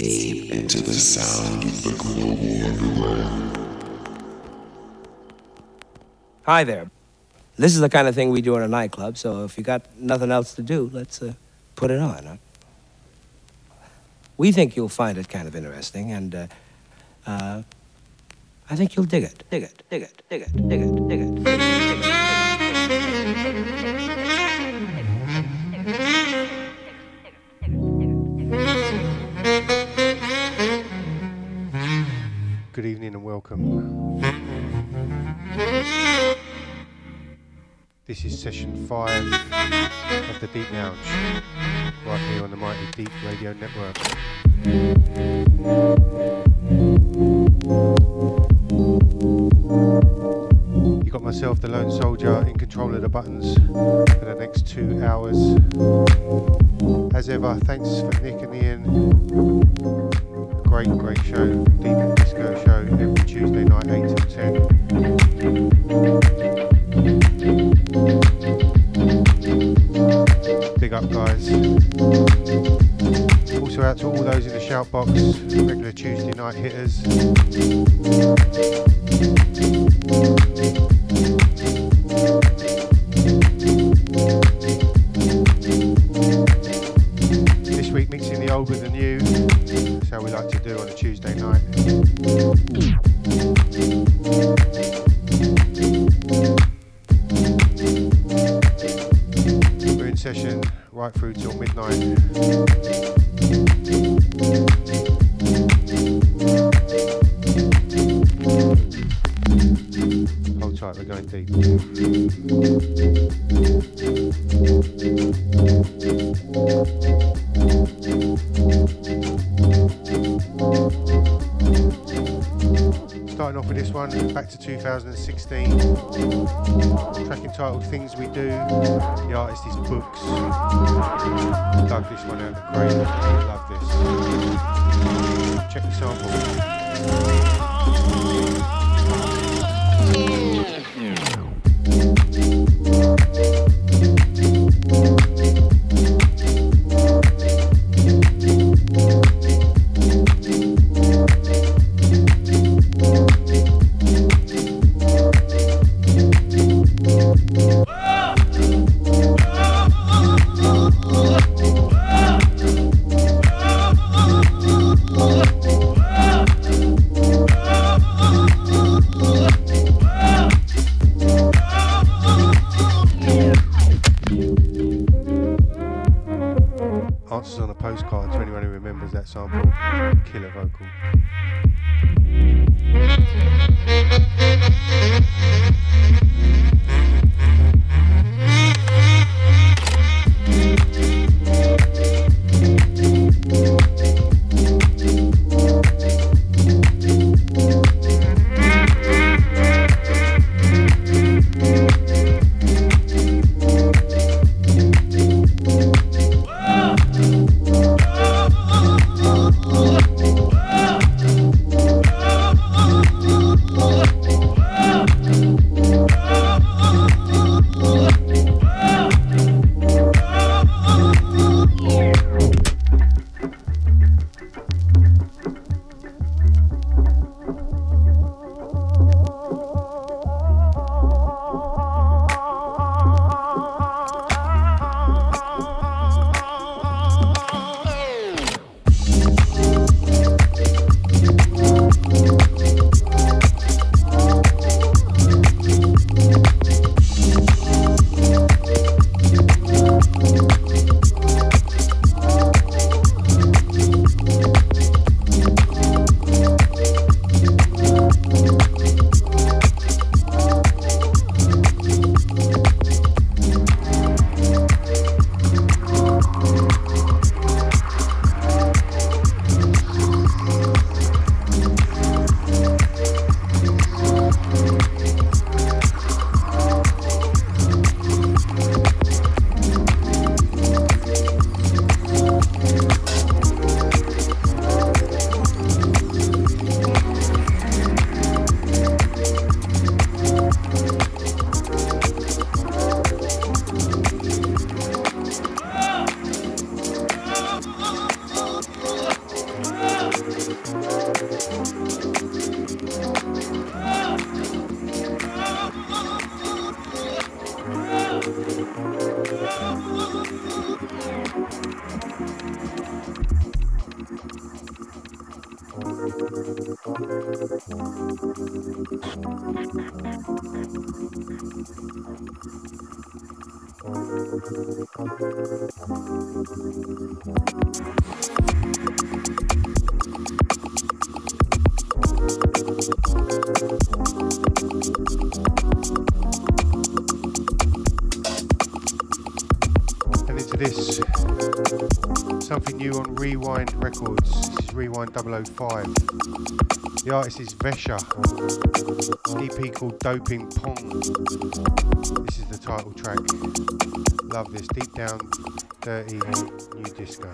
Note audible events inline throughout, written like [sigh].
deep into the sound of the global underground. Hi there. This is the kind of thing we do in a nightclub, so if you got nothing else to do, let's uh, put it on. Huh? We think you'll find it kind of interesting, and uh, uh, I think you'll dig it. Dig it, dig it, dig it, dig it, dig it. Dig it, dig it, Good evening and welcome. This is session five of the D3EP Lounge, right here on the Mighty D3ep Radio Network. You got myself, the Lone Soldier, in control of the buttons for the next two hours. As ever, thanks for Nick and Ian. Great, great show, deep disco show every Tuesday night, 8 till 10. Big up, guys. Also out to all those in the shout box, regular Tuesday night hitters. Entitled Things We Do. The artist is Books. 005. The artist is Vesha. EP called Doping Pong. This is the title track. Love this. Deep down, dirty, new disco.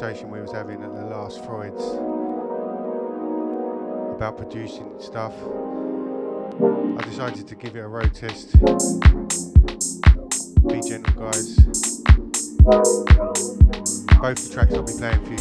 Conversation we was having at the last Freud's about producing stuff. I decided to give it a road test. Be gentle, guys. Both the tracks I'll be playing for you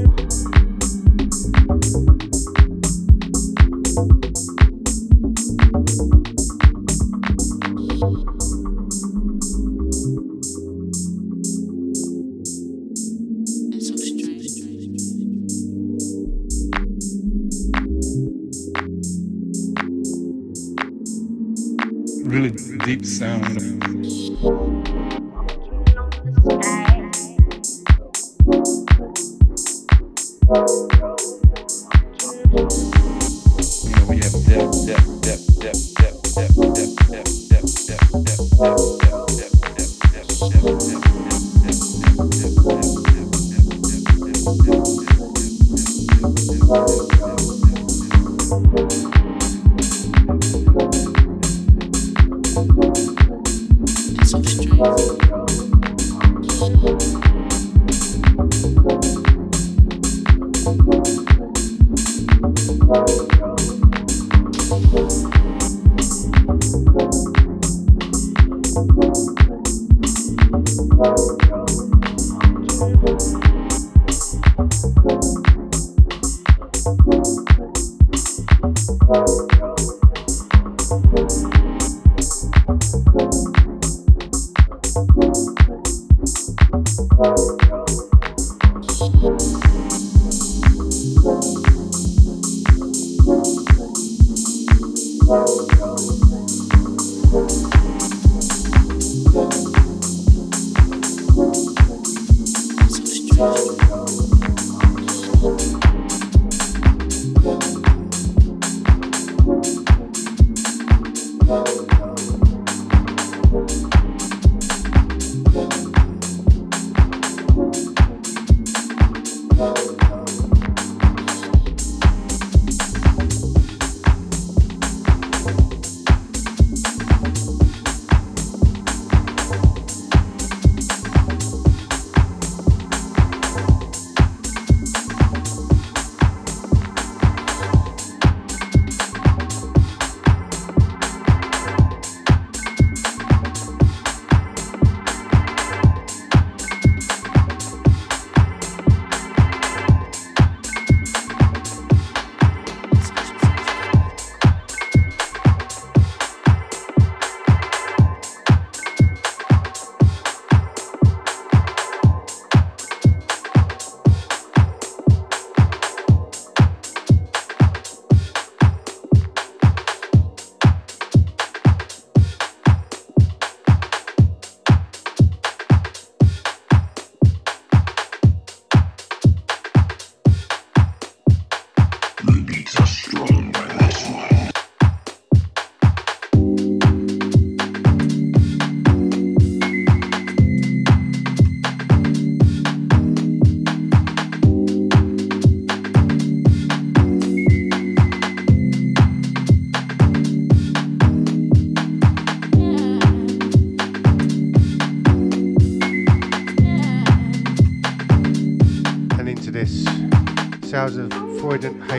you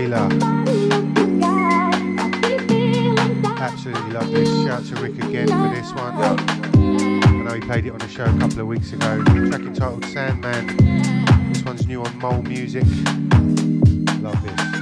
Freudenhaler. Absolutely love this. Shout to Rick again for this one. I know he played it on the show a couple of weeks ago. Track entitled Sandman. This one's new on Mole Music. Love this.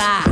side.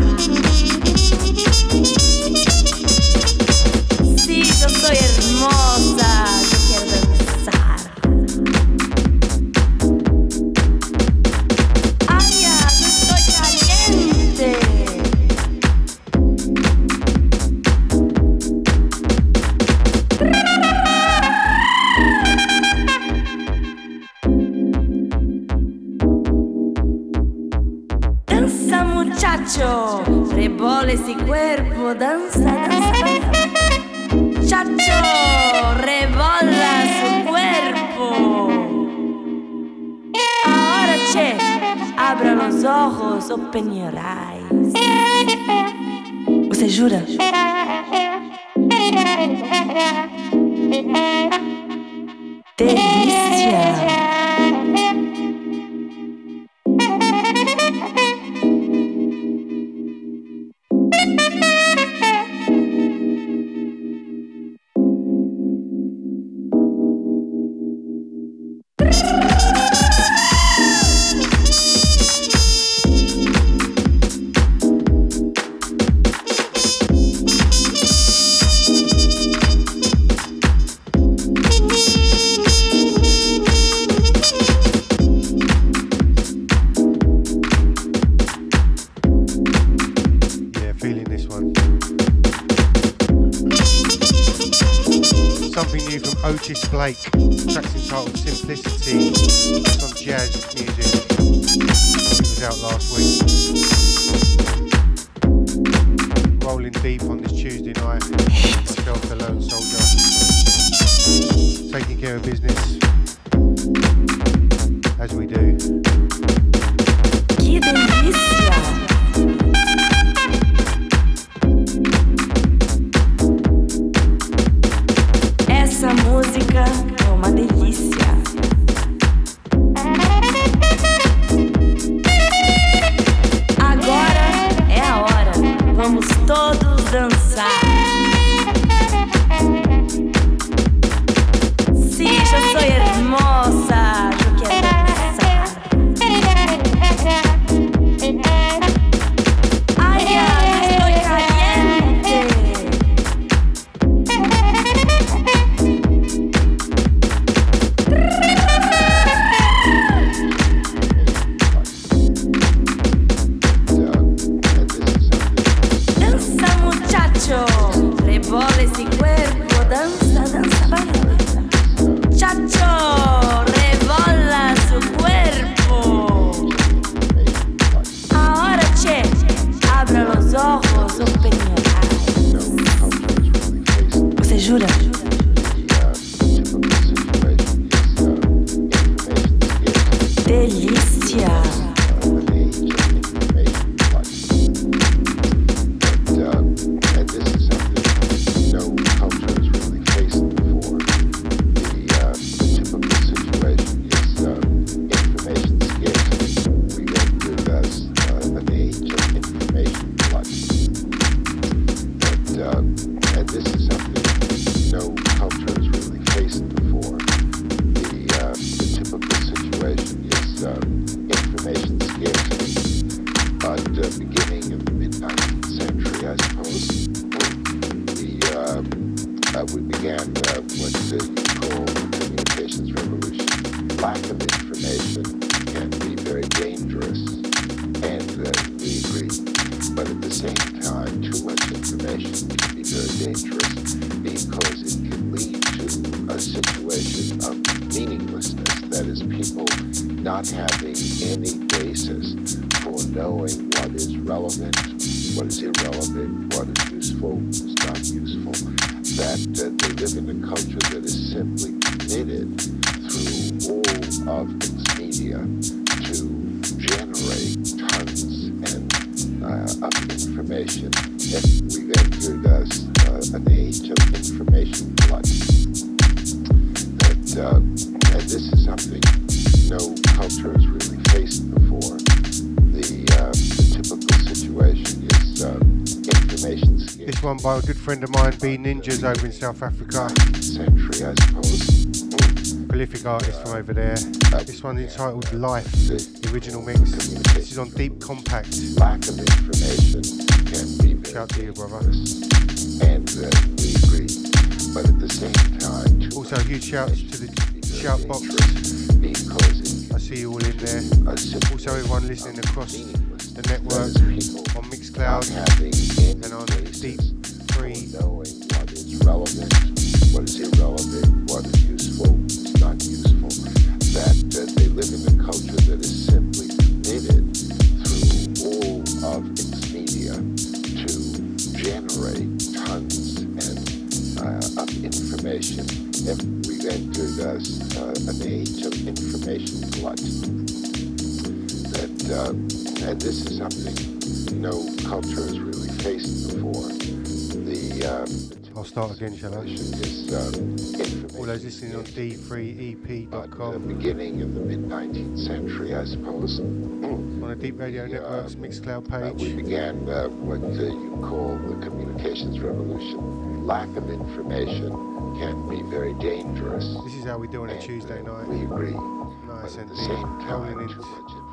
Beginning of the mid 19th century, I suppose, the, uh, uh, we began uh, what call the communications revolution. Lack of information can be very dangerous, and uh, we agree. But at the same time, too much information can be very dangerous because it can lead to a situation of meaninglessness. That is, people not having any basis for knowing relevant, what is irrelevant, what is useful. By a good friend of mine, B Ninjas over in South Africa. century, I suppose. Prolific artist from over there. This one's entitled Life, the original mix. This is on Deep Compact. Lack of information can be Shout to you, brother. and uh, we agree. But at the same time, Also, huge shouts to the shout box. I see you all in there. it, a simple Also, everyone listening across the network on Mixcloud what start again, shall I? is uh, All those listening on d3ep.com, The beginning of the mid 19th century, I suppose. [clears throat] on the D3ep Radio Yeah. Network's Mixcloud Uh, we began uh, what uh, you call the communications revolution. Lack of information can be very dangerous. This is how we do on a Tuesday uh, night. We agree. Nice and the deep. same time, Rolling in.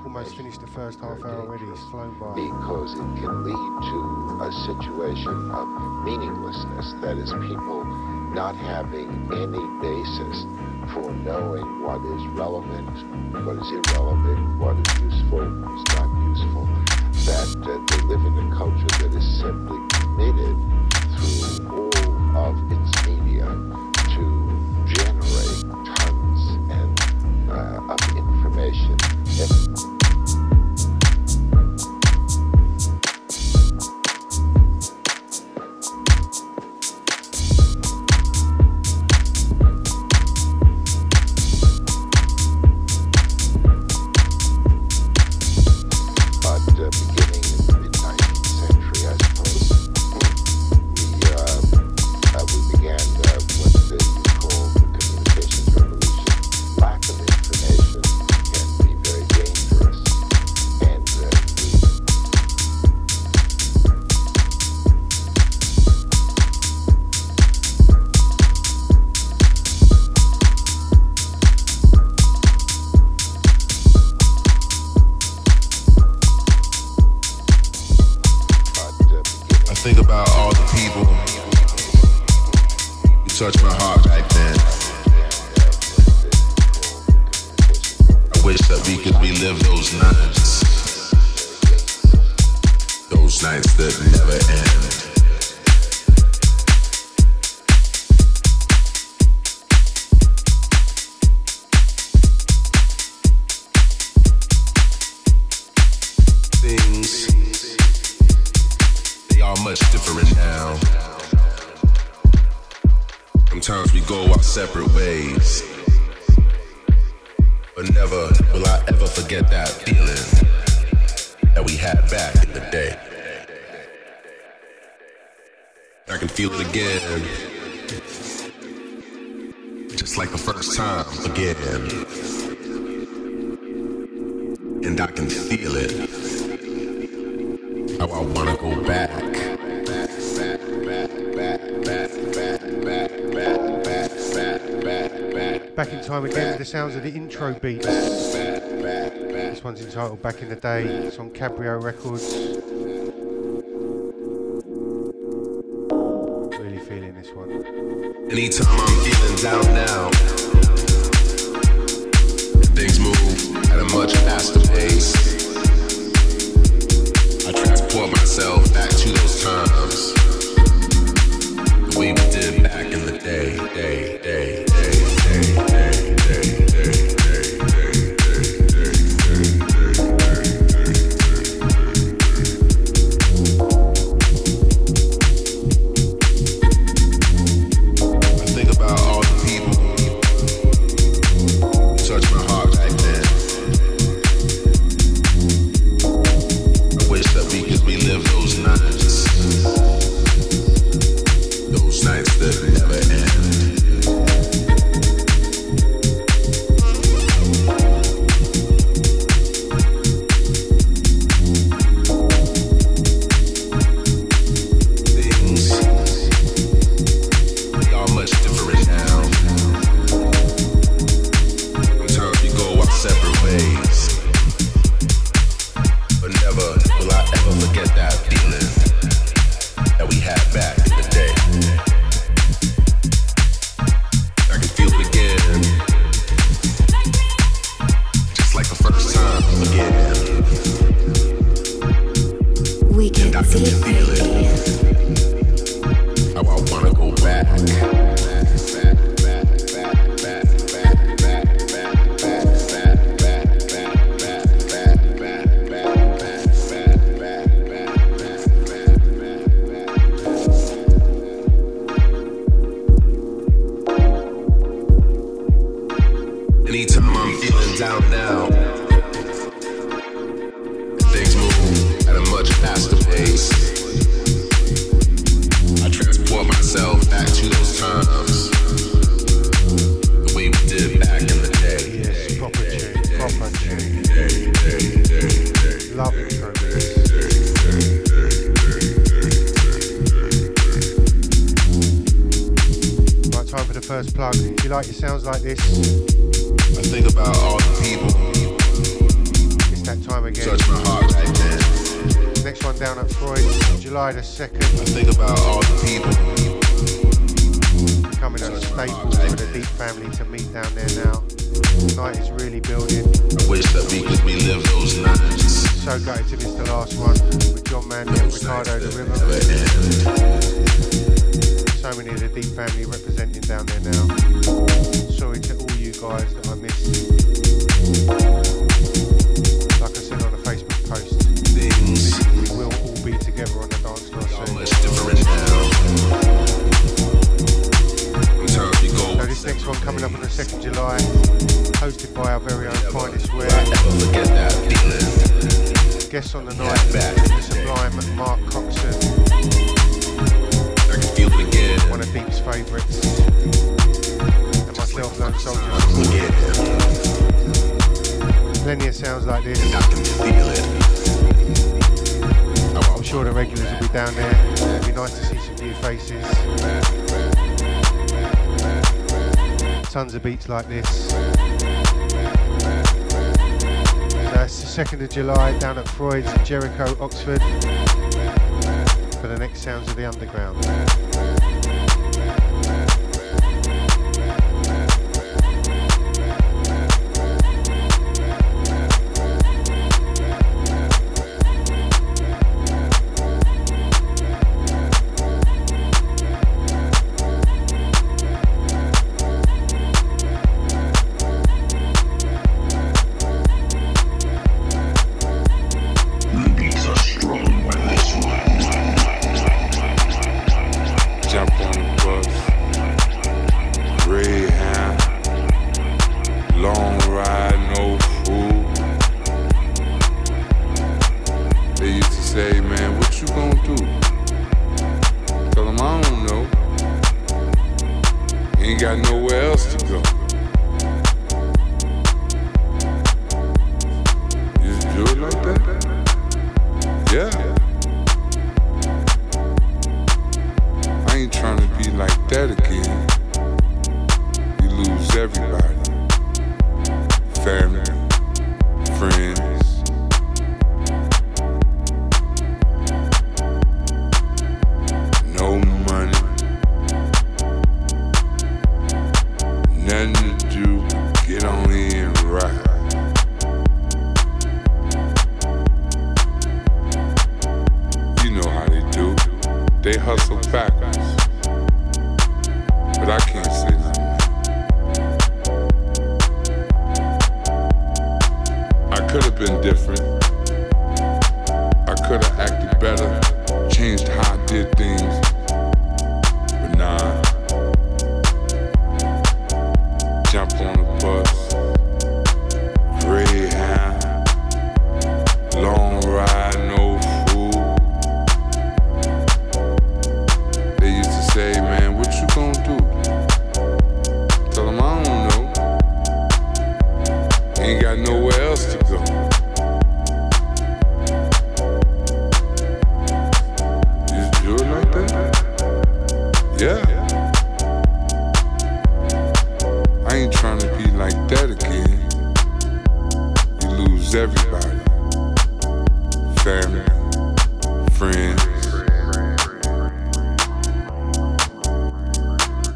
Almost finished the first half hour already. It's flown by. Because it can lead to a situation of meaninglessness. That is, people not having any basis for knowing what is relevant, what is irrelevant, what is useful, what is not useful. That uh, they live in a culture that is simply committed through all of its think about all the people who touched my heart back then. I wish that we could relive those nights. Those nights that never end. Much different now. Sometimes we go our separate ways. But never will I ever forget that feeling that we had back in the day. I can feel it again. Just like the first time again. And I can feel it how I wanna go back. Time again with the sounds of the intro beats. This one's entitled Back in the Day. It's on Cabrio Records. Really feeling this one. Anytime I'm feeling down now, July the 2nd, I think about all the people. coming at Staples for the Deep family to meet down there now. Night is really building. I wish that we could relive those nights. So gutted to miss the last one with John Manley and Ricardo the River. So many of the Deep family representing down there now. Sorry to all you guys that I missed. Next one coming up on the 2nd July, hosted by our very own Finest Wear. Guests on the night, the sublime Mark Coxon, one of Deep's favourites, and myself, Lone Soldier. Plenty of sounds like this. I'm sure the regulars will be down there. It'll be nice to see some new faces. Tons of beats like this. Uh, so that's the 2nd of July down at Freud's in Jericho, Oxford. For the next Sounds of the Underground.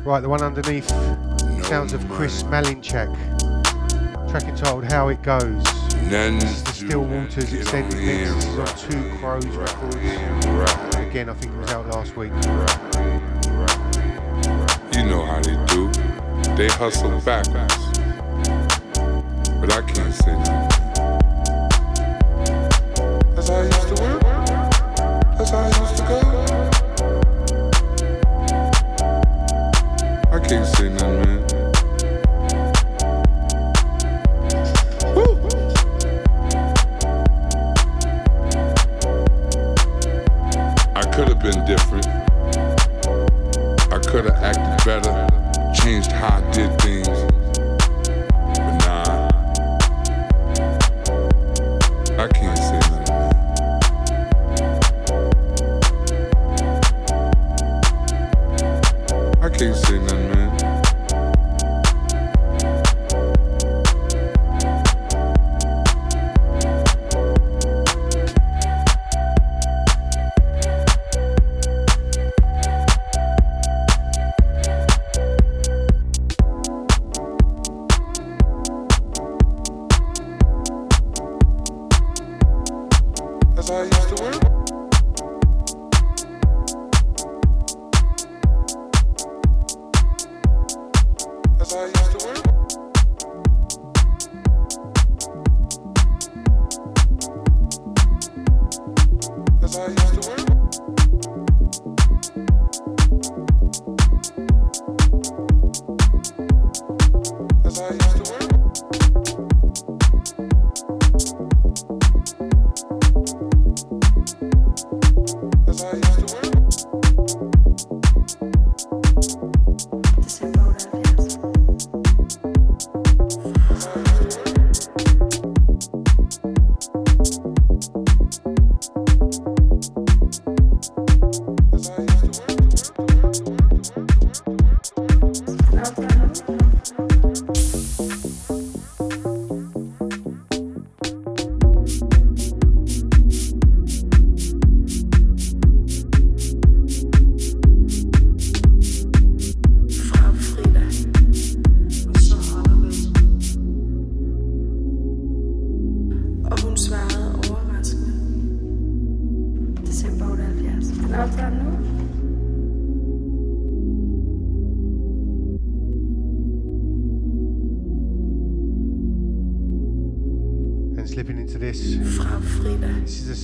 Right, the one underneath, sounds of Chris Malinchak. Track entitled How It Goes. This is the to Still Waters extended mix. This is on Two Crows Records. Again, I think it was out last week. You know how they do. They hustle backwards. But I can't say nothing. That's how I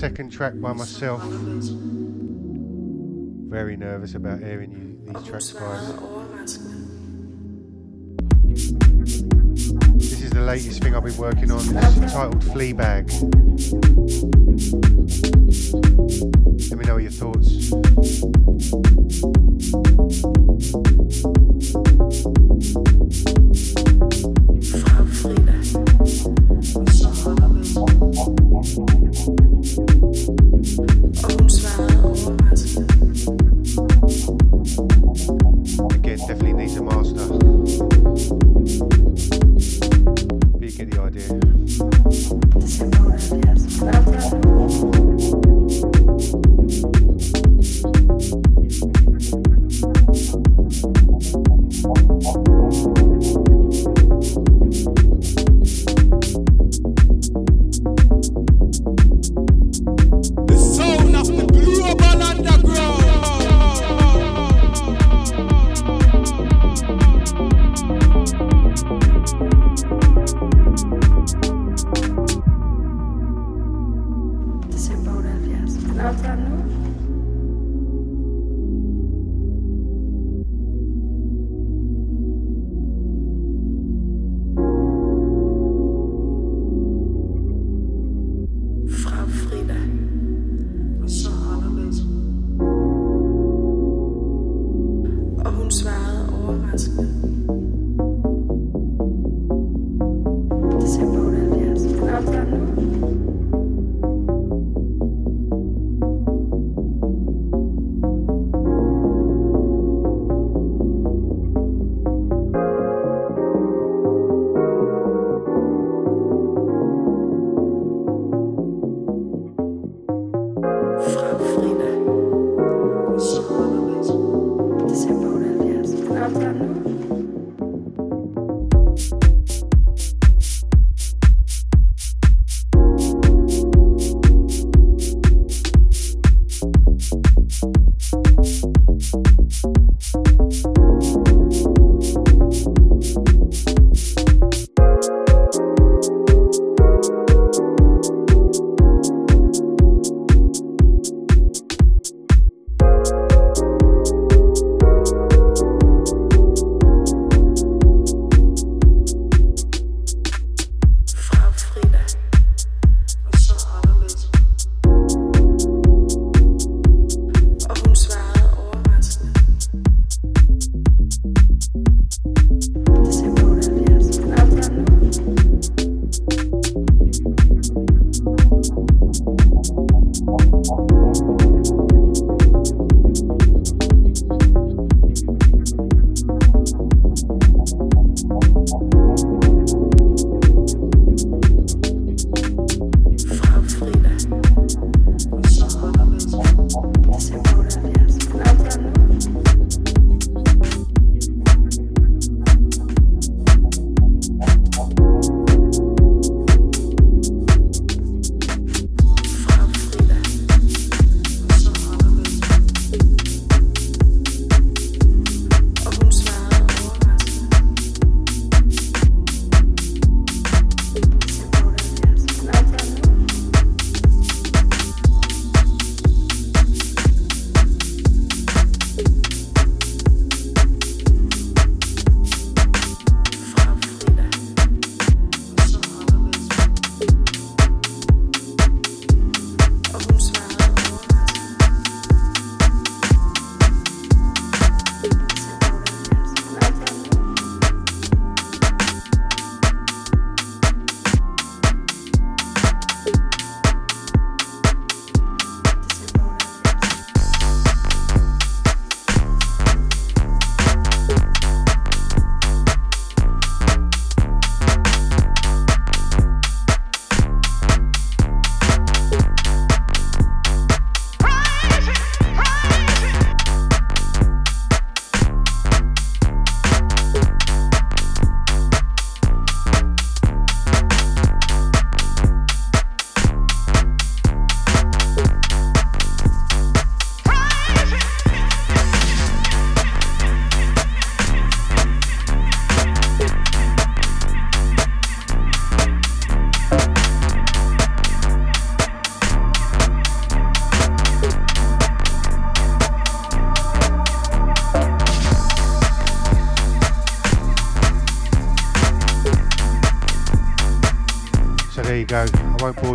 second track by myself. Very nervous about airing you these tracks, guys. This is the latest thing I've been working on. This is titled Fleabag. Let me know your thoughts.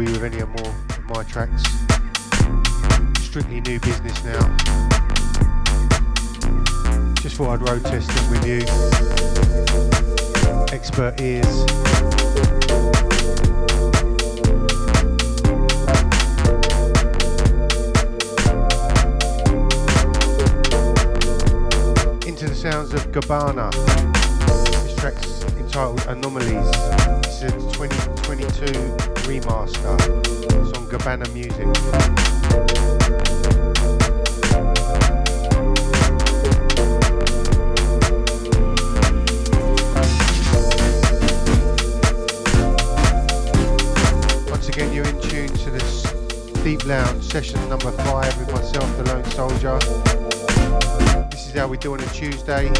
Bore you with any more of my tracks. Strictly new business now. Just thought I'd road test it with you. Expert ears. Into the sounds of Gabbana. Entitled Anomalies. It's a 2022 remaster. It's on Gabbana Music. Once again, you're in tune to this D3EP Lounge session number five with myself, the Lone Soldier. This is how we do on a Tuesday.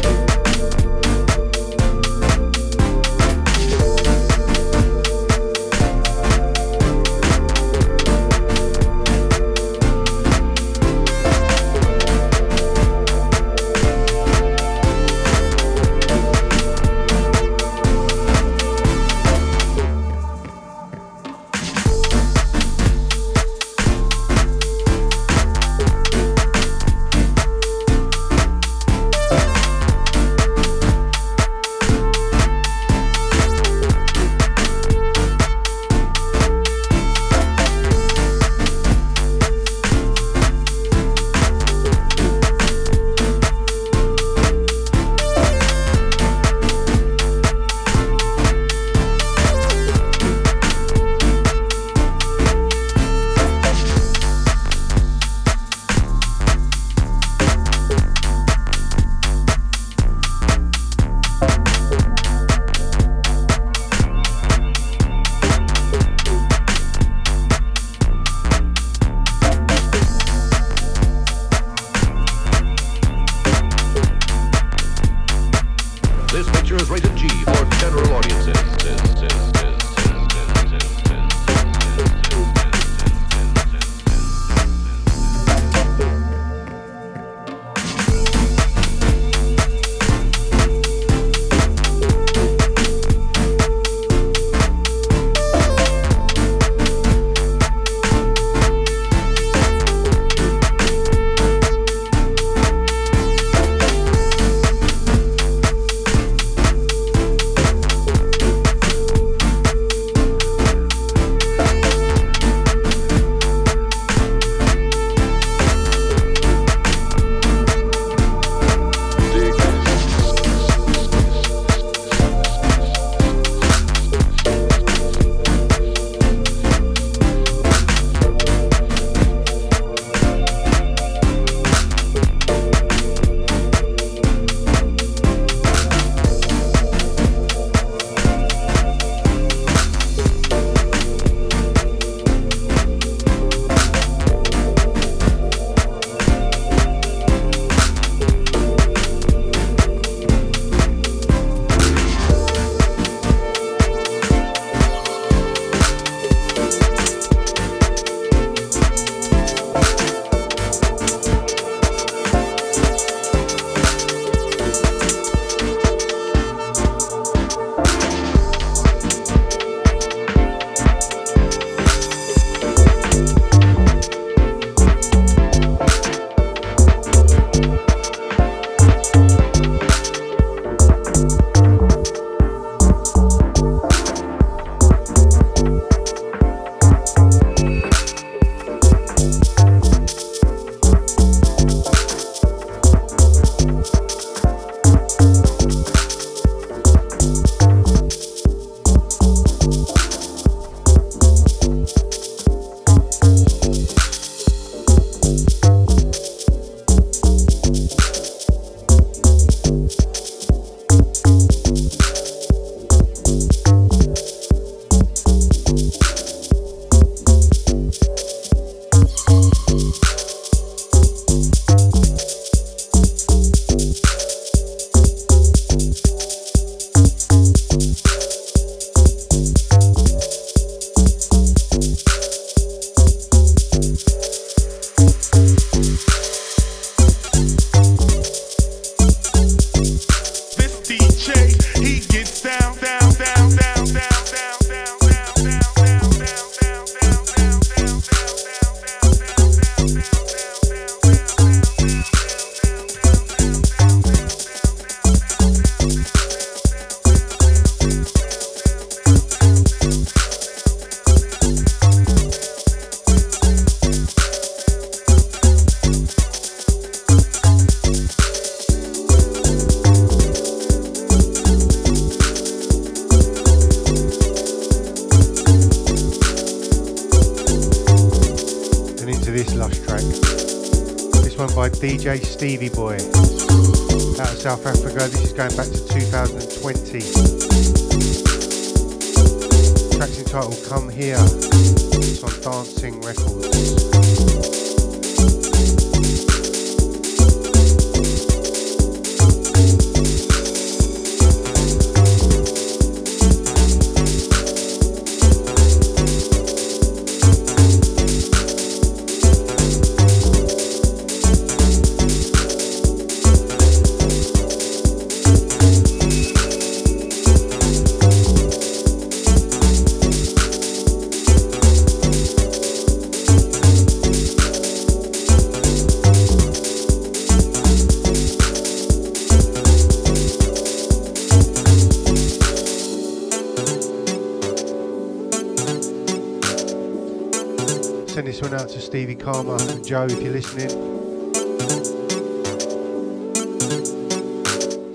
Karma and Joe if you're listening.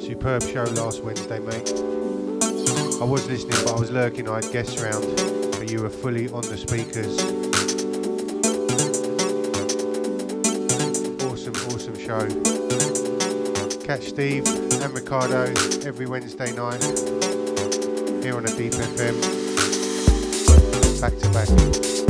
Superb show last Wednesday, mate. I was listening, but I was lurking. I had guests around, but you were fully on the speakers. Awesome, awesome show. Catch Steve and Ricardo every Wednesday night here on a Deep FM. Back to back.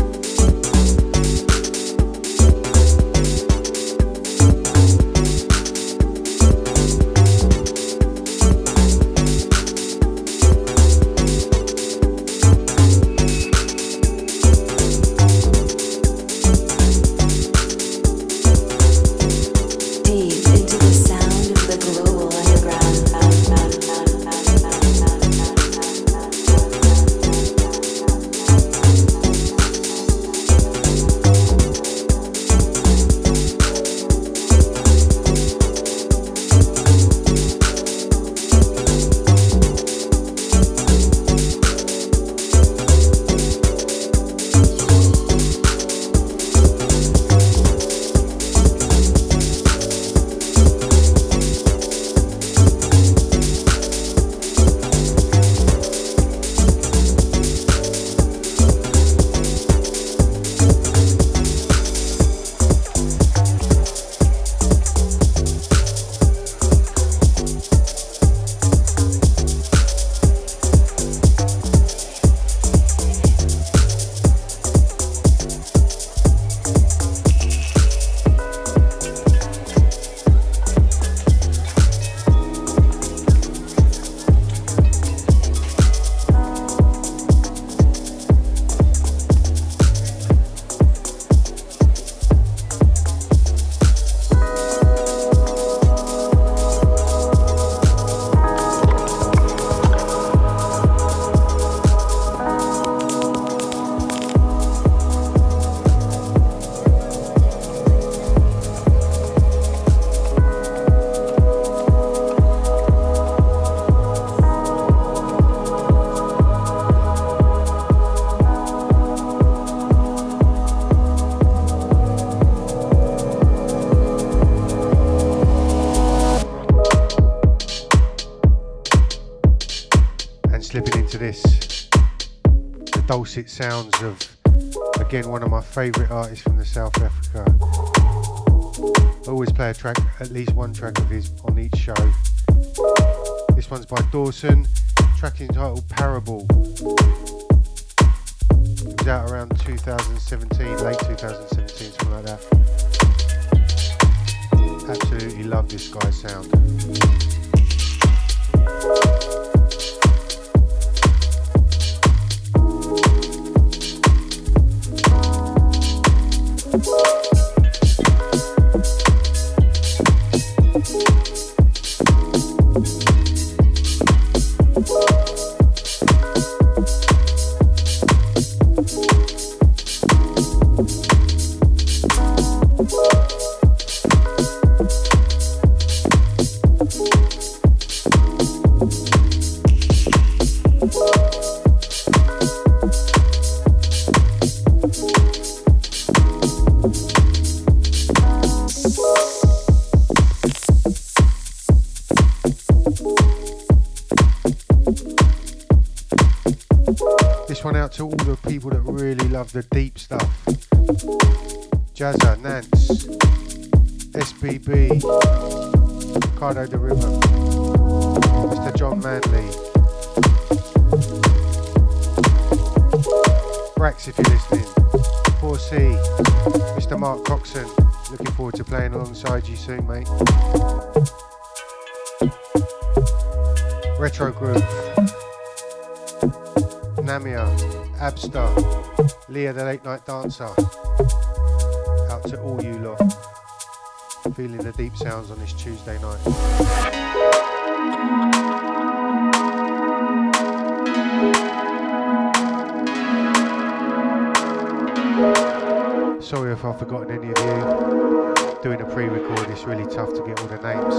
Dulcet sounds of, again, one of my favourite artists from the South Africa. I always play a track, at least one track of his on each show. This one's by Dawson, track entitled Parable. It was out around 2017, late 2017, something like that. Absolutely love this guy's sound. Mr. John Manley, Brax if you're listening, 4C, Mr. Mark Coxon, looking forward to playing alongside you soon, mate. Retro Groove, Namia, Abstar, Leah the Late Night Dancer. Out to all you lot. Feeling the deep sounds on this Tuesday night. Sorry if I've forgotten any of you. Doing a pre-record, it's really tough to get all the names.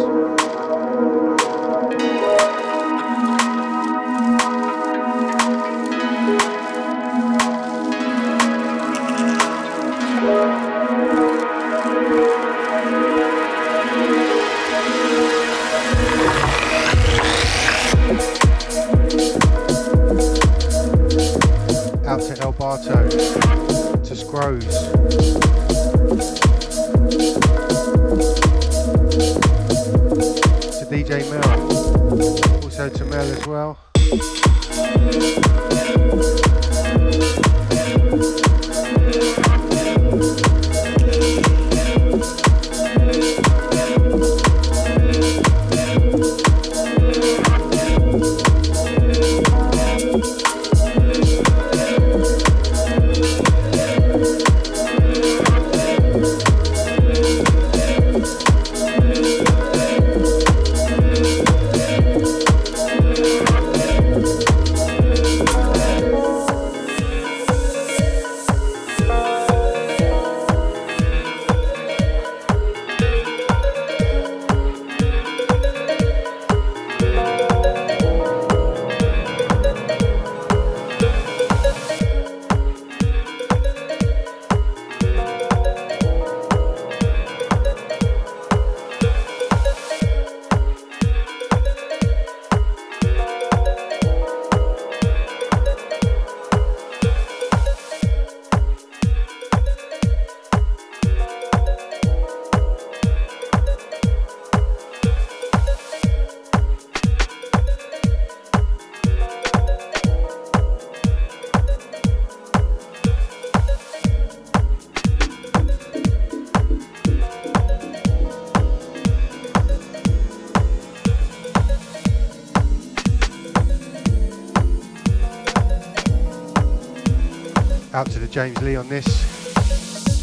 Out to the James Lee on this.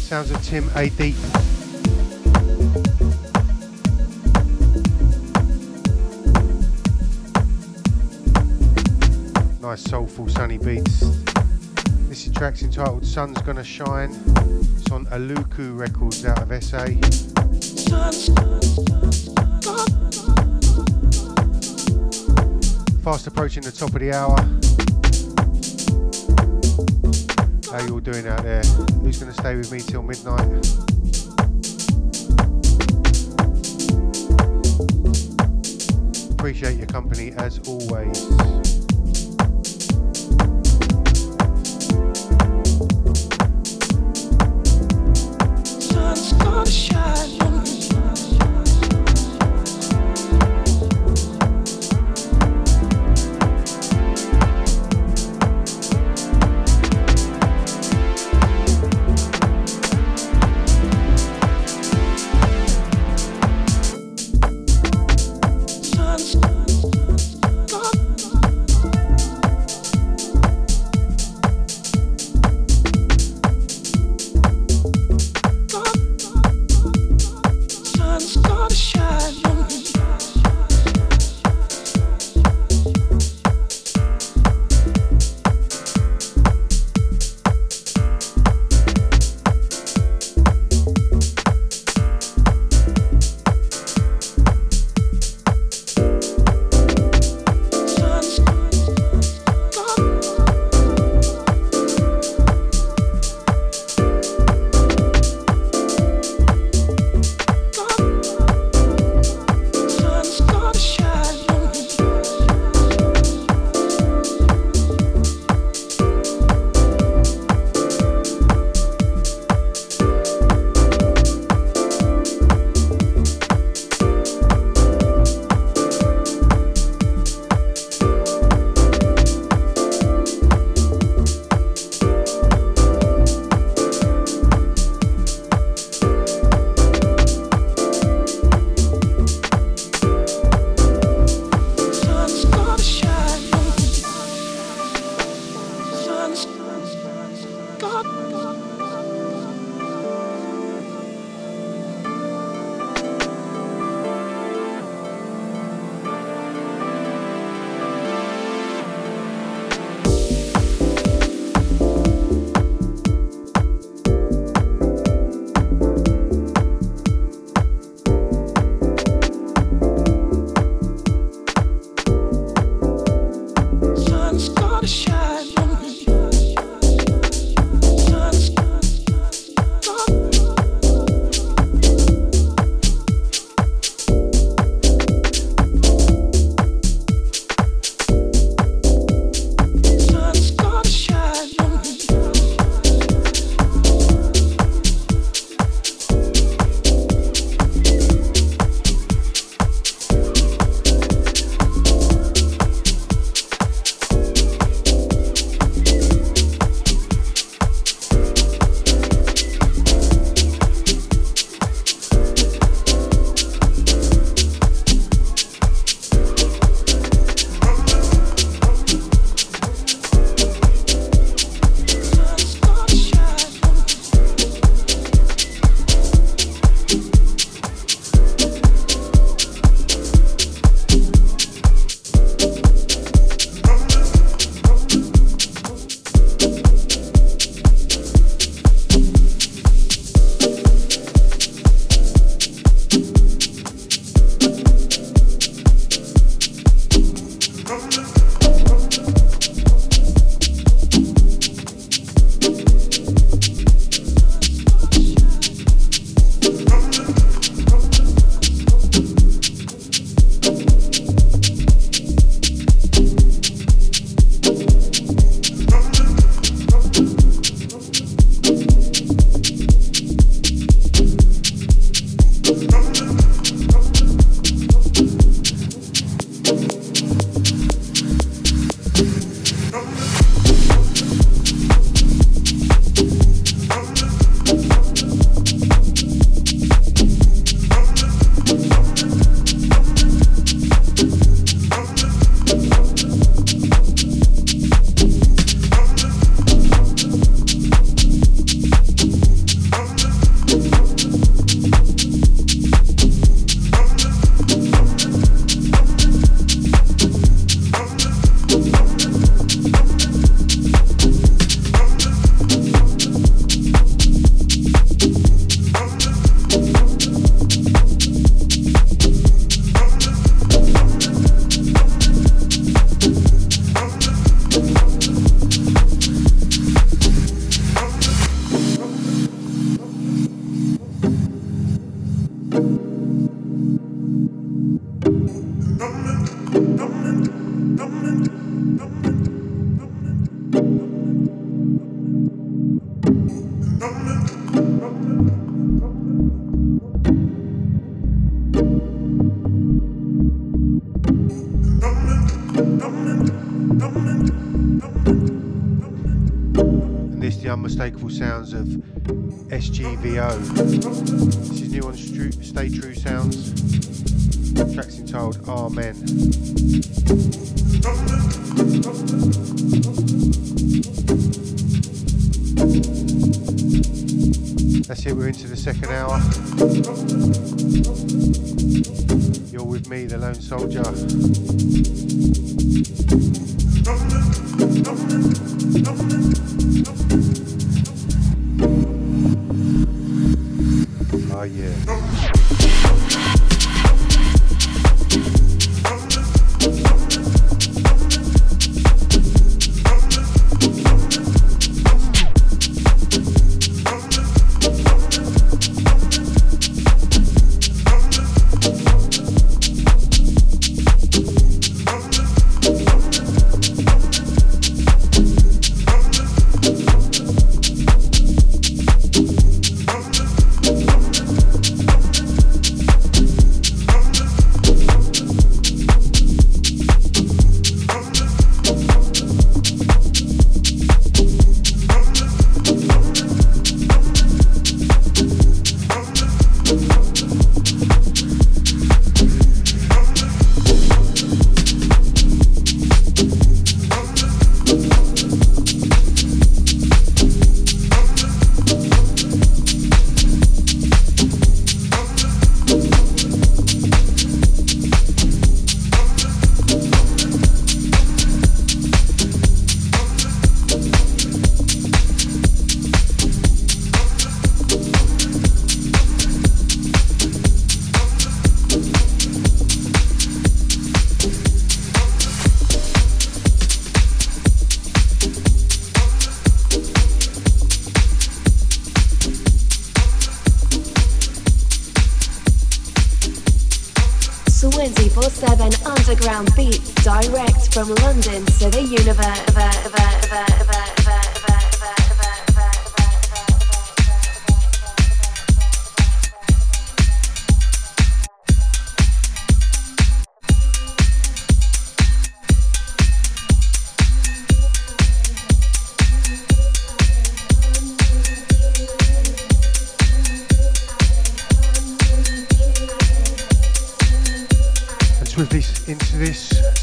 Sounds of Tim A. Deep. Nice soulful sunny beats. This is track's entitled Sun's Gonna Shine. It's on Aluku Records out of SA. Fast approaching the top of the hour. How you all doing out there? Who's going to stay with me till midnight?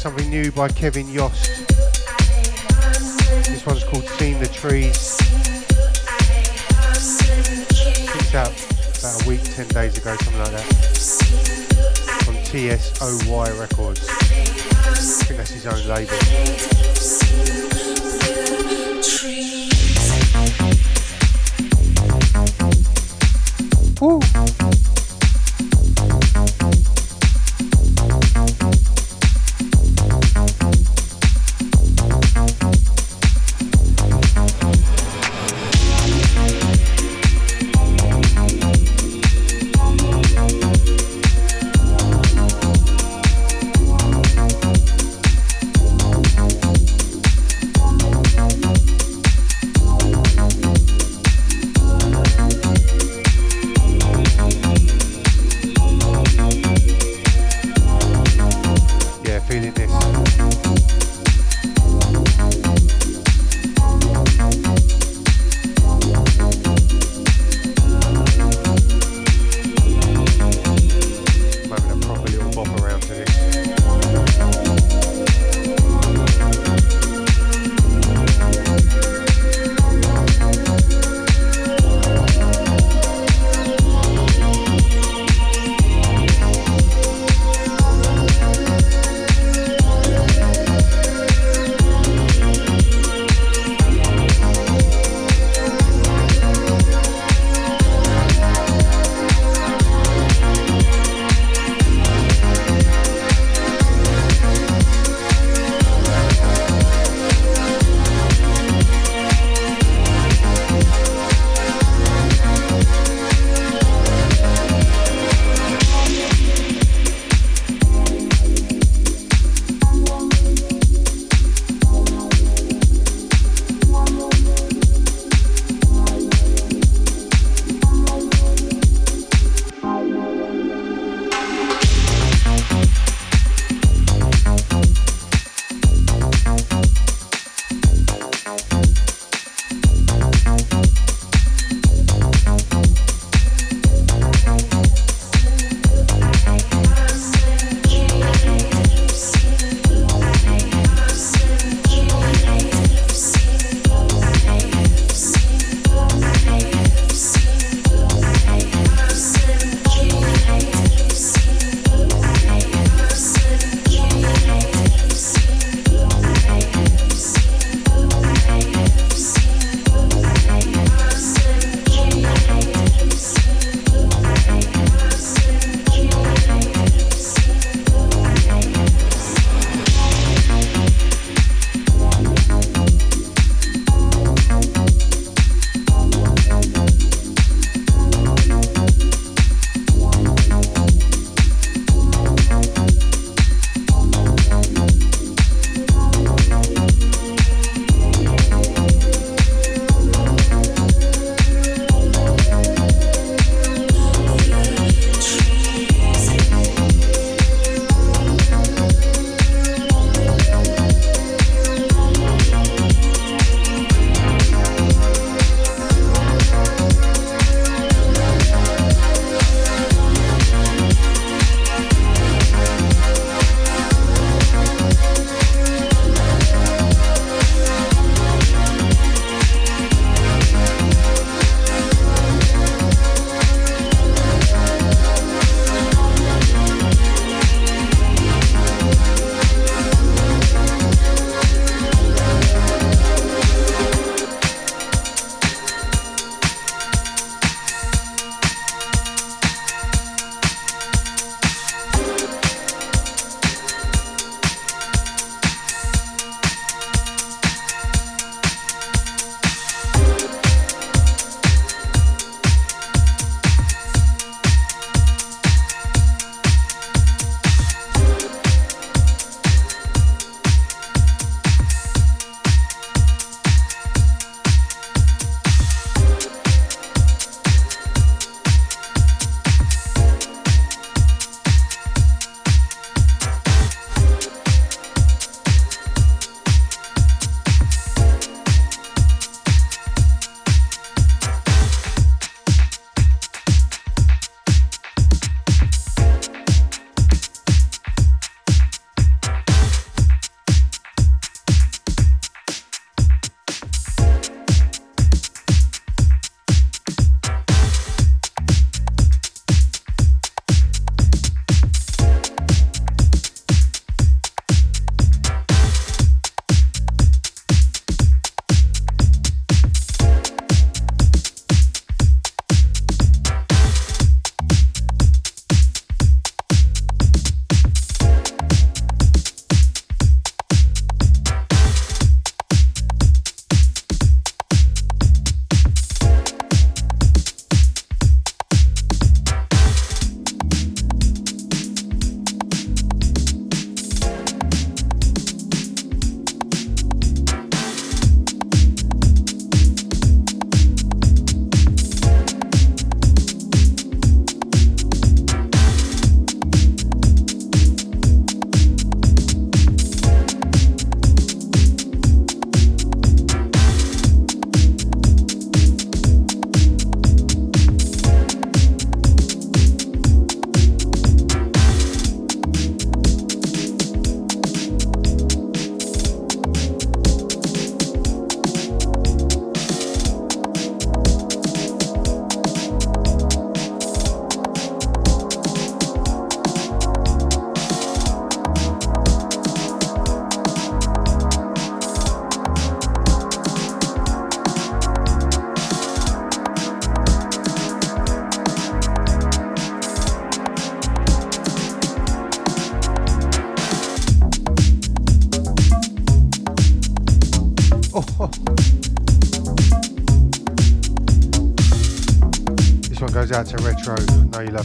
Something new by Kevin Yost. This one's called Seen the Trees. Picked up about a week, ten days ago, something like that. From TSOY Records. I think that's his own label.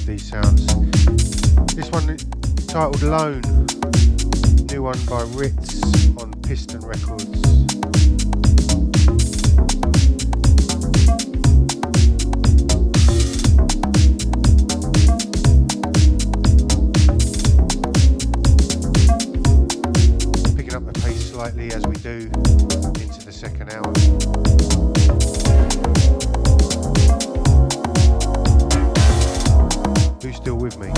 These sounds. This one titled Lone. New one by Ritz on Piston Records. Picking up the pace slightly as we do into the second hour. Who's still with me?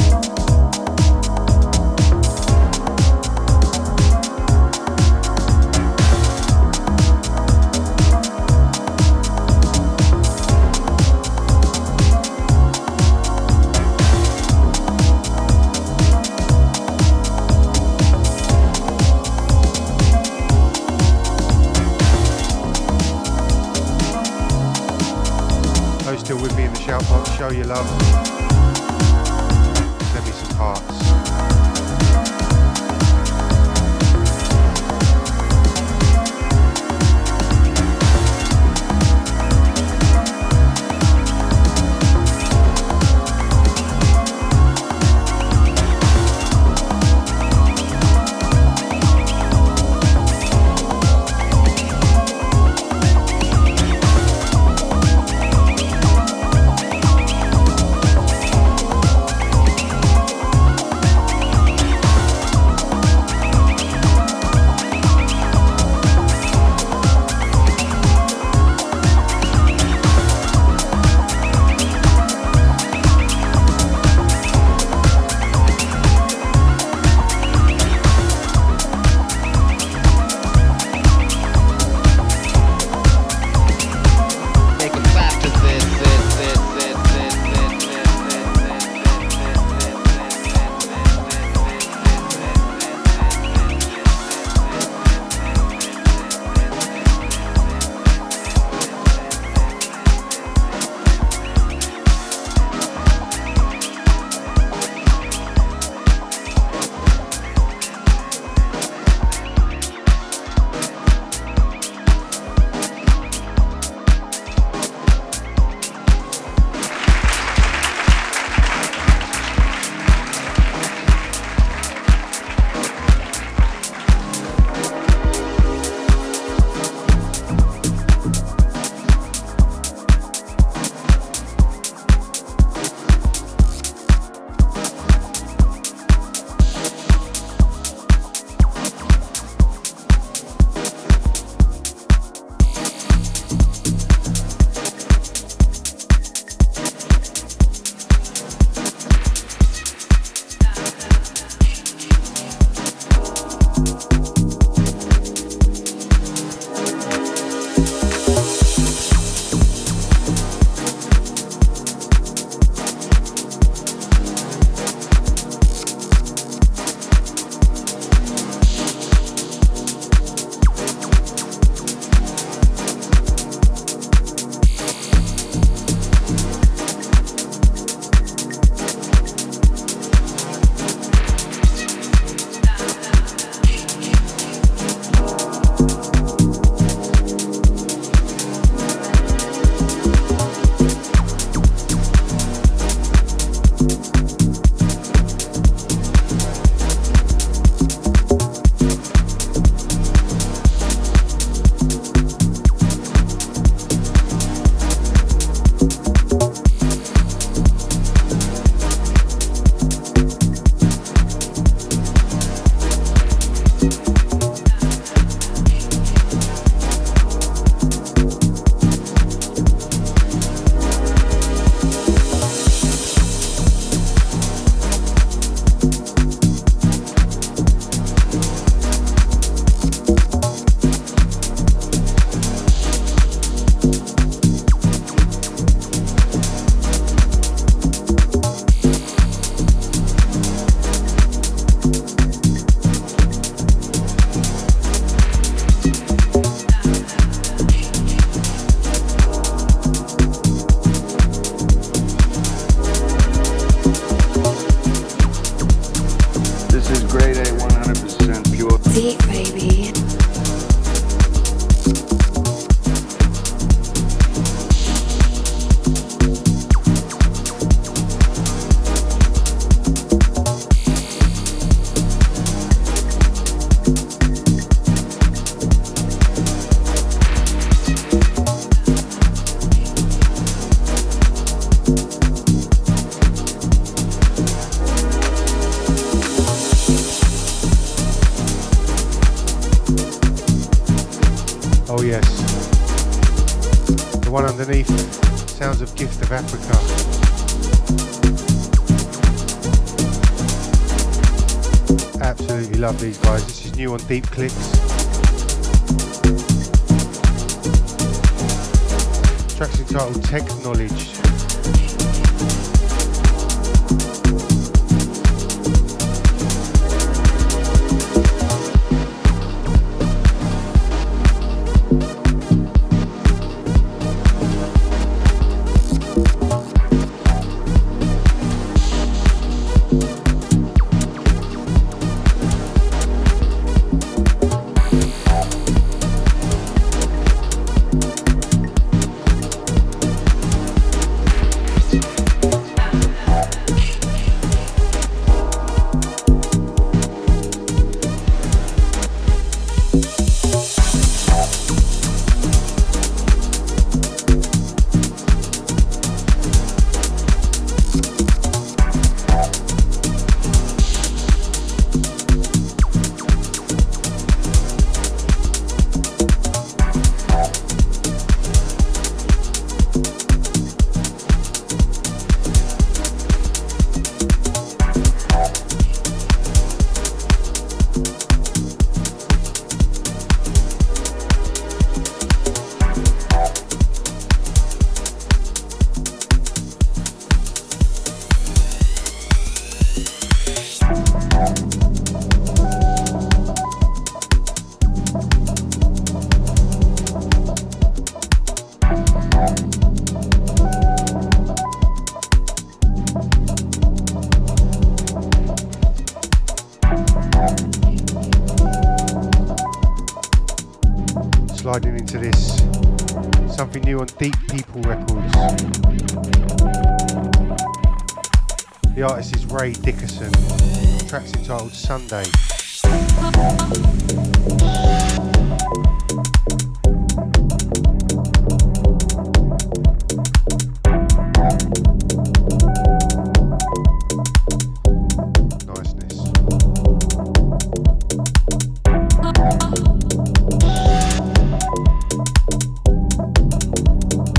Show your love.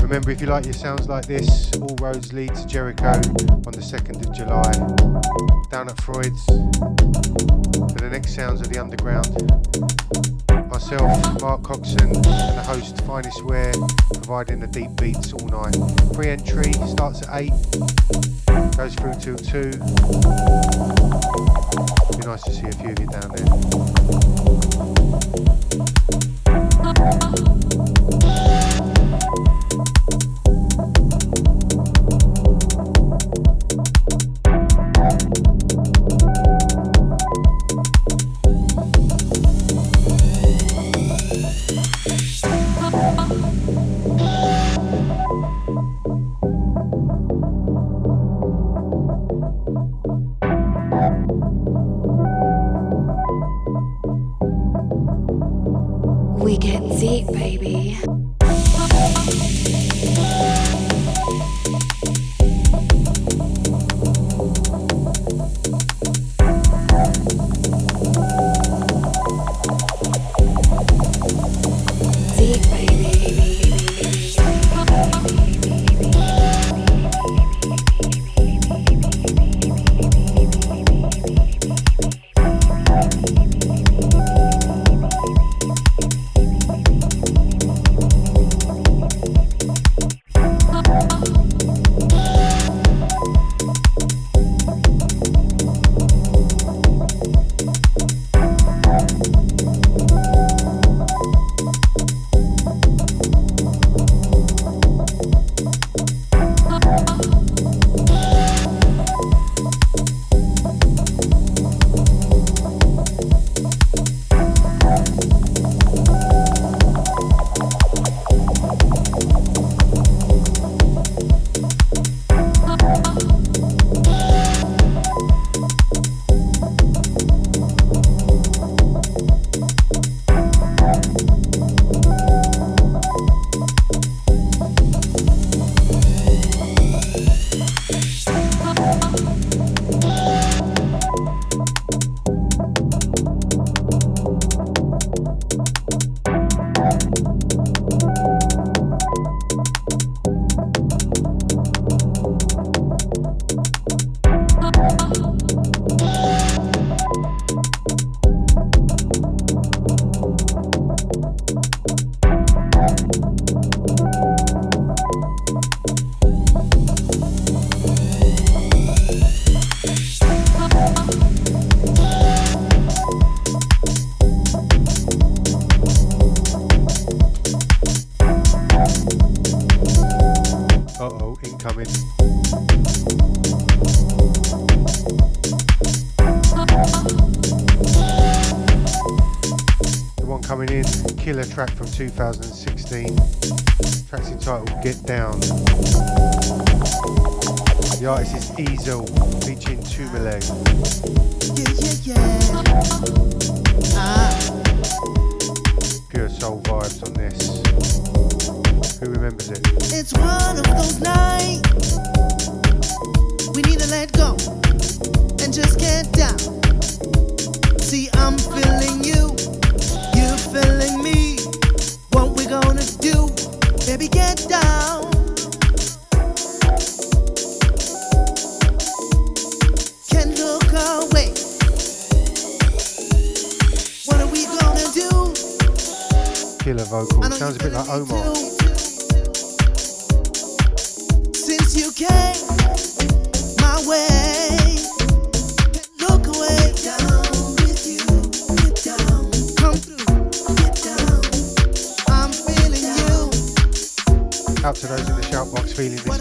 Remember, if you like your sounds like this, all roads lead to Jericho on the 2nd of July. Down at Freud's for the next sounds of the underground. Myself, Mark Coxon, and the host Finest Wear, providing the deep beats all night. Free entry starts at 8, goes through till 2. Be nice to see a few of you down there. 2016. Track's entitled Get Down. The artist is Easel, featuring Tumele. Yeah, yeah, yeah. Ah. Pure soul vibes on this. Who remembers it? It's one of those nights. We need to let go and just get down. Sounds a bit like Omar. Since you came my way. Out to those in the shout box feeling.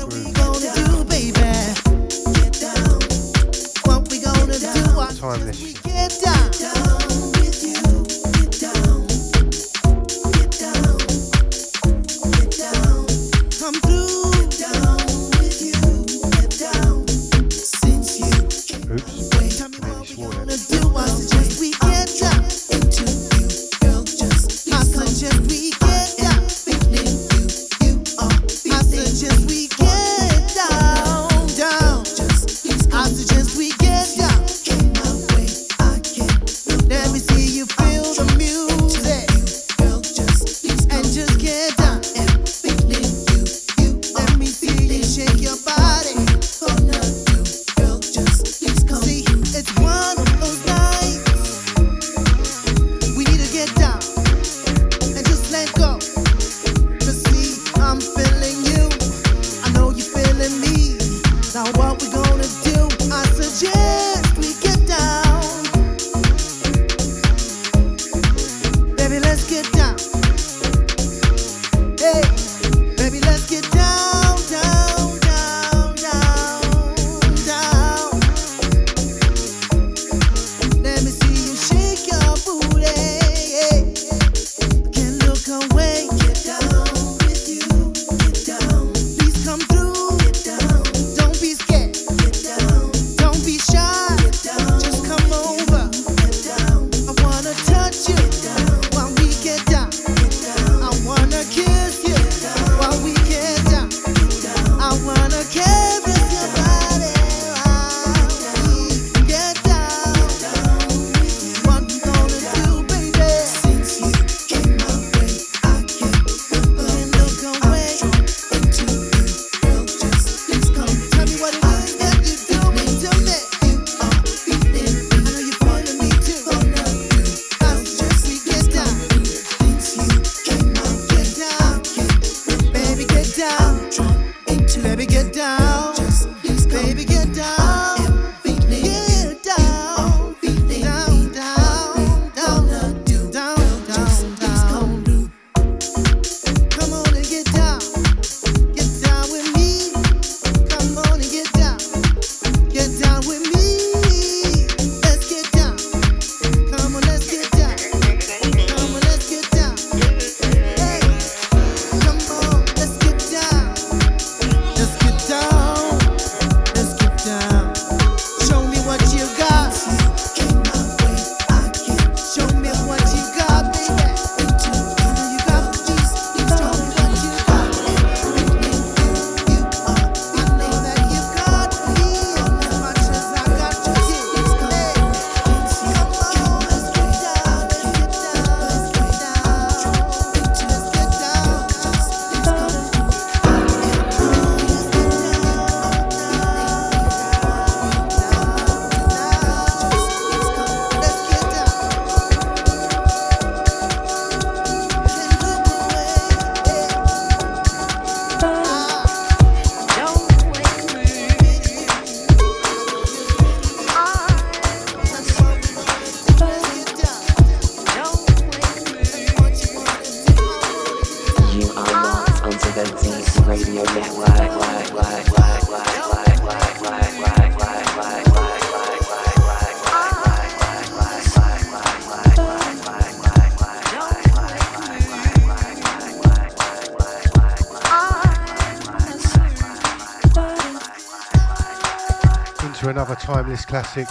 Timeless classic.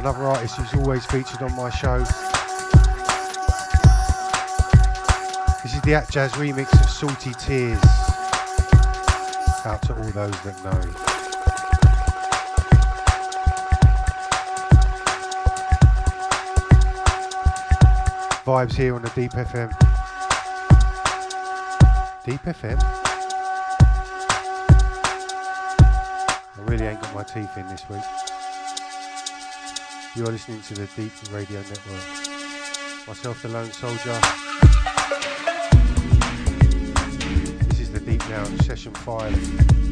Another artist who's always featured on my show. This is the Atjazz remix of Salty Tears. Out to all those that know. Vibes here on the Deep FM. Deep FM? Got my teeth in this week. You're listening to the D3ep Radio Network. Myself, the Lone Soldier. This is the Deep Now, session 5.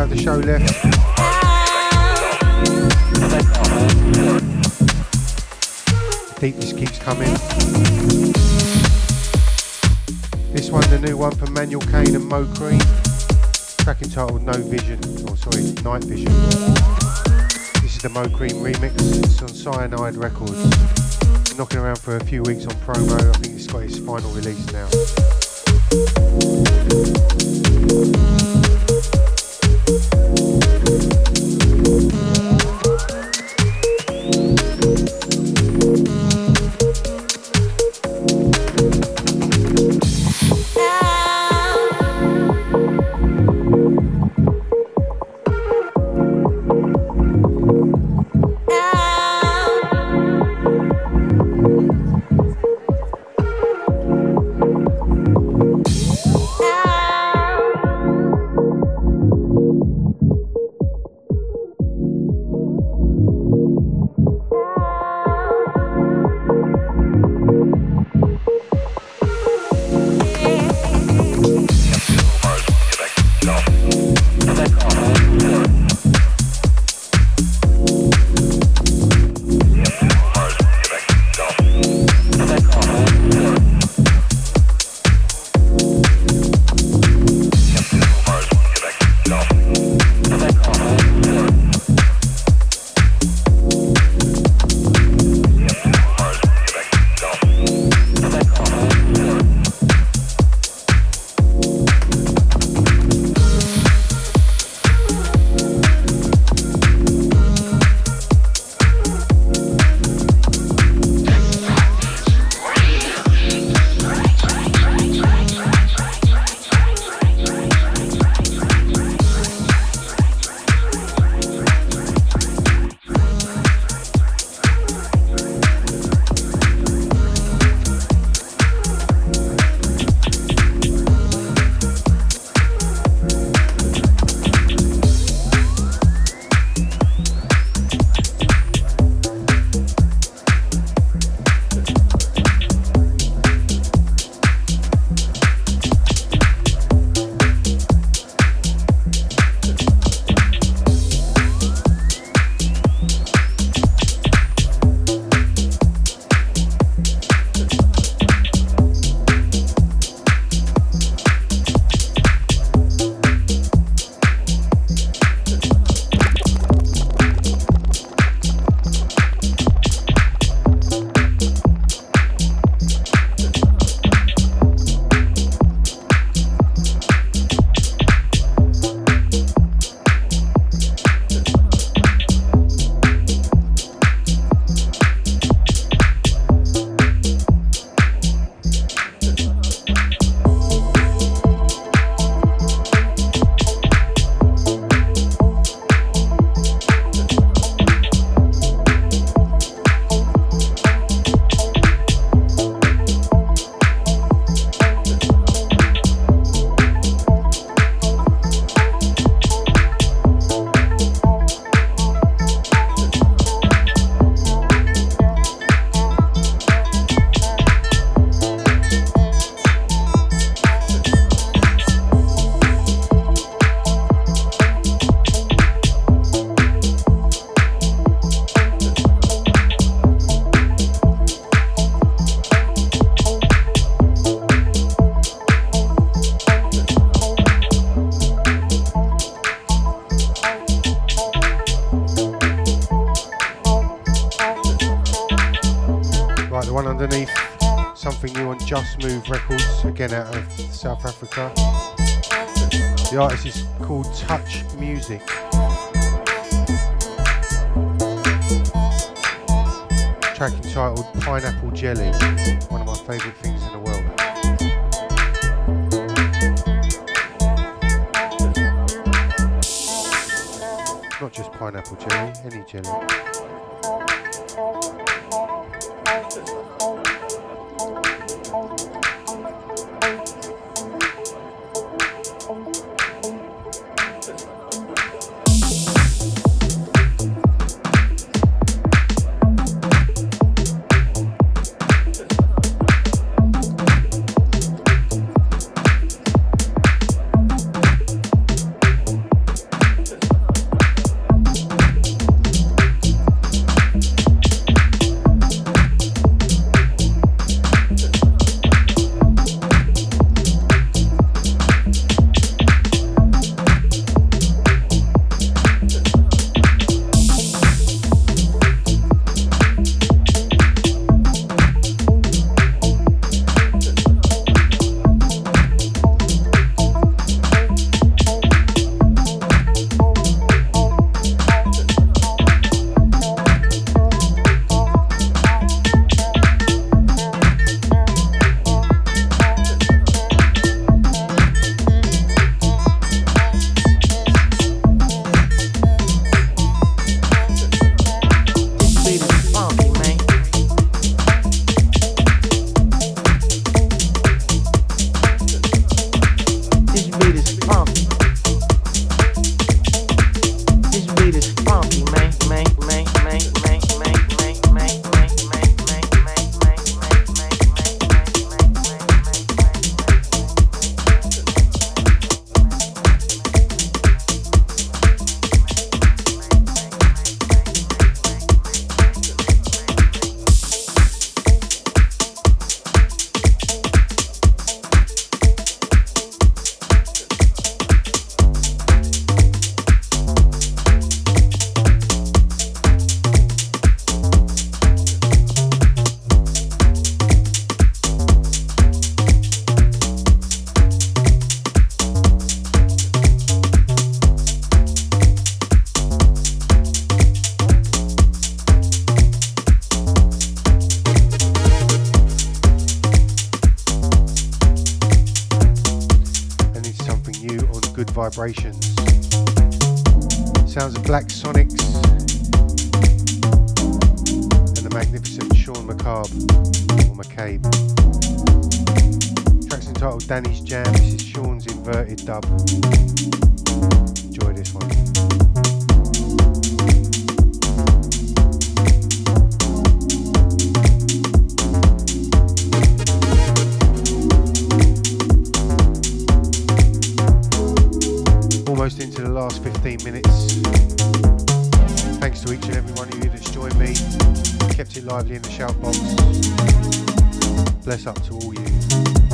Hour of the show left. Deepness keeps coming. This one, the new one from Manuel Kane and Mo Cream. Track entitled No Vision, or sorry, Night Vision. This is the Mo Cream remix. It's on Cyanide Records. Knocking around for a few weeks on promo. I think it's got its final release now. Ah Africa. The artist is called Touch Music. Track entitled Pineapple Jelly, one of my favourite things in the world. Not just pineapple jelly, any jelly. Almost into the last 15 minutes. Thanks to each and every one of you that's joined me, kept it lively in the shout box. Bless up to all you.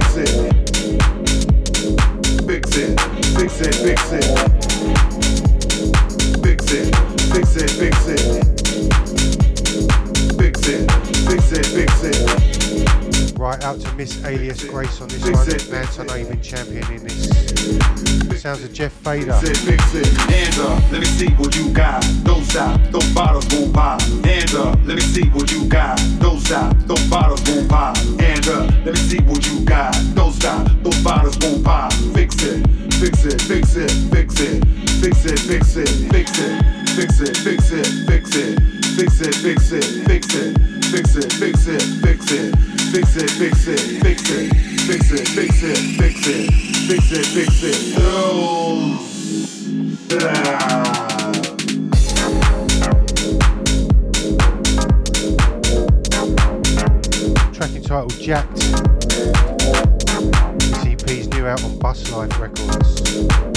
fix it. Fix it, fix it, fix it. Fix it, fix it, Right out to Miss Alias Grace on this one. That's Naming champion in this. Hands up, let me see what you got. Don't stop, those bottles won't pop. Hands up, let me see what you got. Don't stop, those bottles won't pop. Hands up, let me see what you got. Don't stop, those bottles won't pop. Fix it, fix it, fix it, fix it, fix it, fix it, fix it, fix it, fix it, fix it, fix it, fix it, fix it, fix it, fix it, fix it, fix it, fix it, fix it, fix it, fix it, fix it, fix it, fix it. Oh. Track entitled Jacked. EP's new out on Bus Life Records.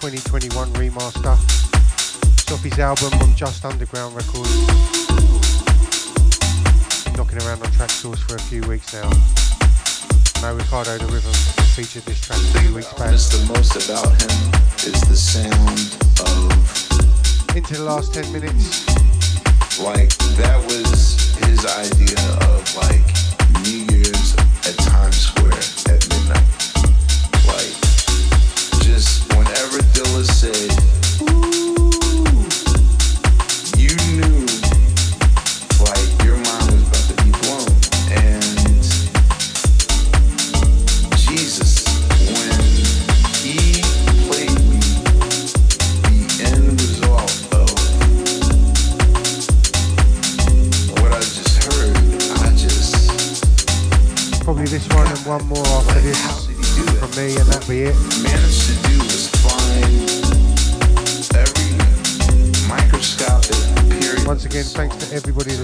2021 remaster. It's off his album on Just Underground Records. Been knocking around on Traxsource for a few weeks now. Now Ricardo the Rhythm featured this track a few weeks back. The most about him is the sound of into the last 10 minutes. Like that was his idea of like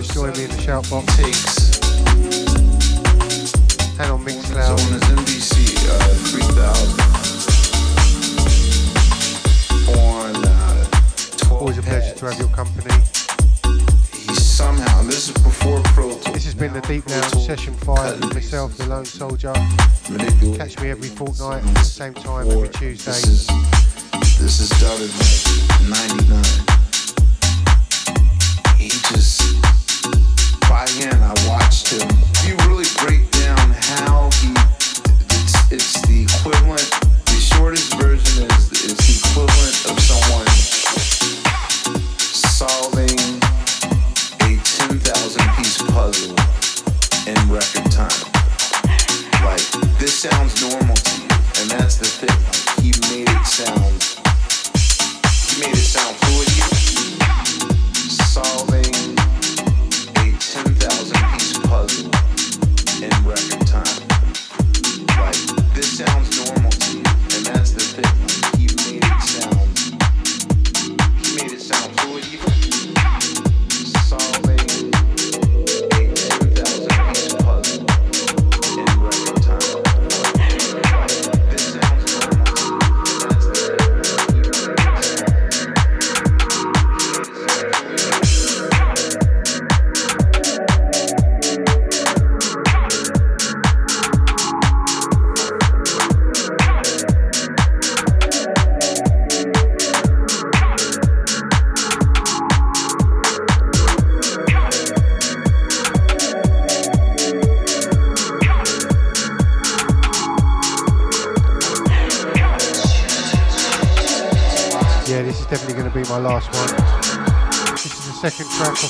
always join me in the shout box. Takes. And on Mixcloud. So on NBC uh, 3000. On uh, Always a uh, pleasure to have your company. Somehow, this is before Pro Tool. This has been the Deep now Session 5 with myself, the Lone Soldier. Catch me every fortnight at the same time, every Tuesday. This is, this is dotted 99.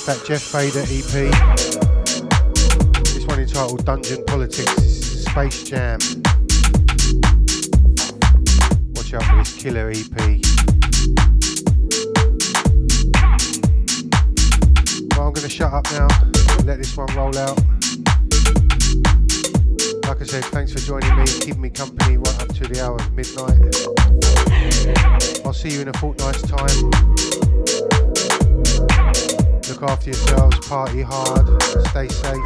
That Jeff Fader EP. This one entitled Dungeon Politics. This is Space Jam. Watch out for this killer EP. Well, I'm going to shut up now. Let this one roll out. Like I said, thanks for joining me, keeping me company right up to the hour of midnight. I'll see you in a fortnight's time. After yourselves, party hard, stay safe.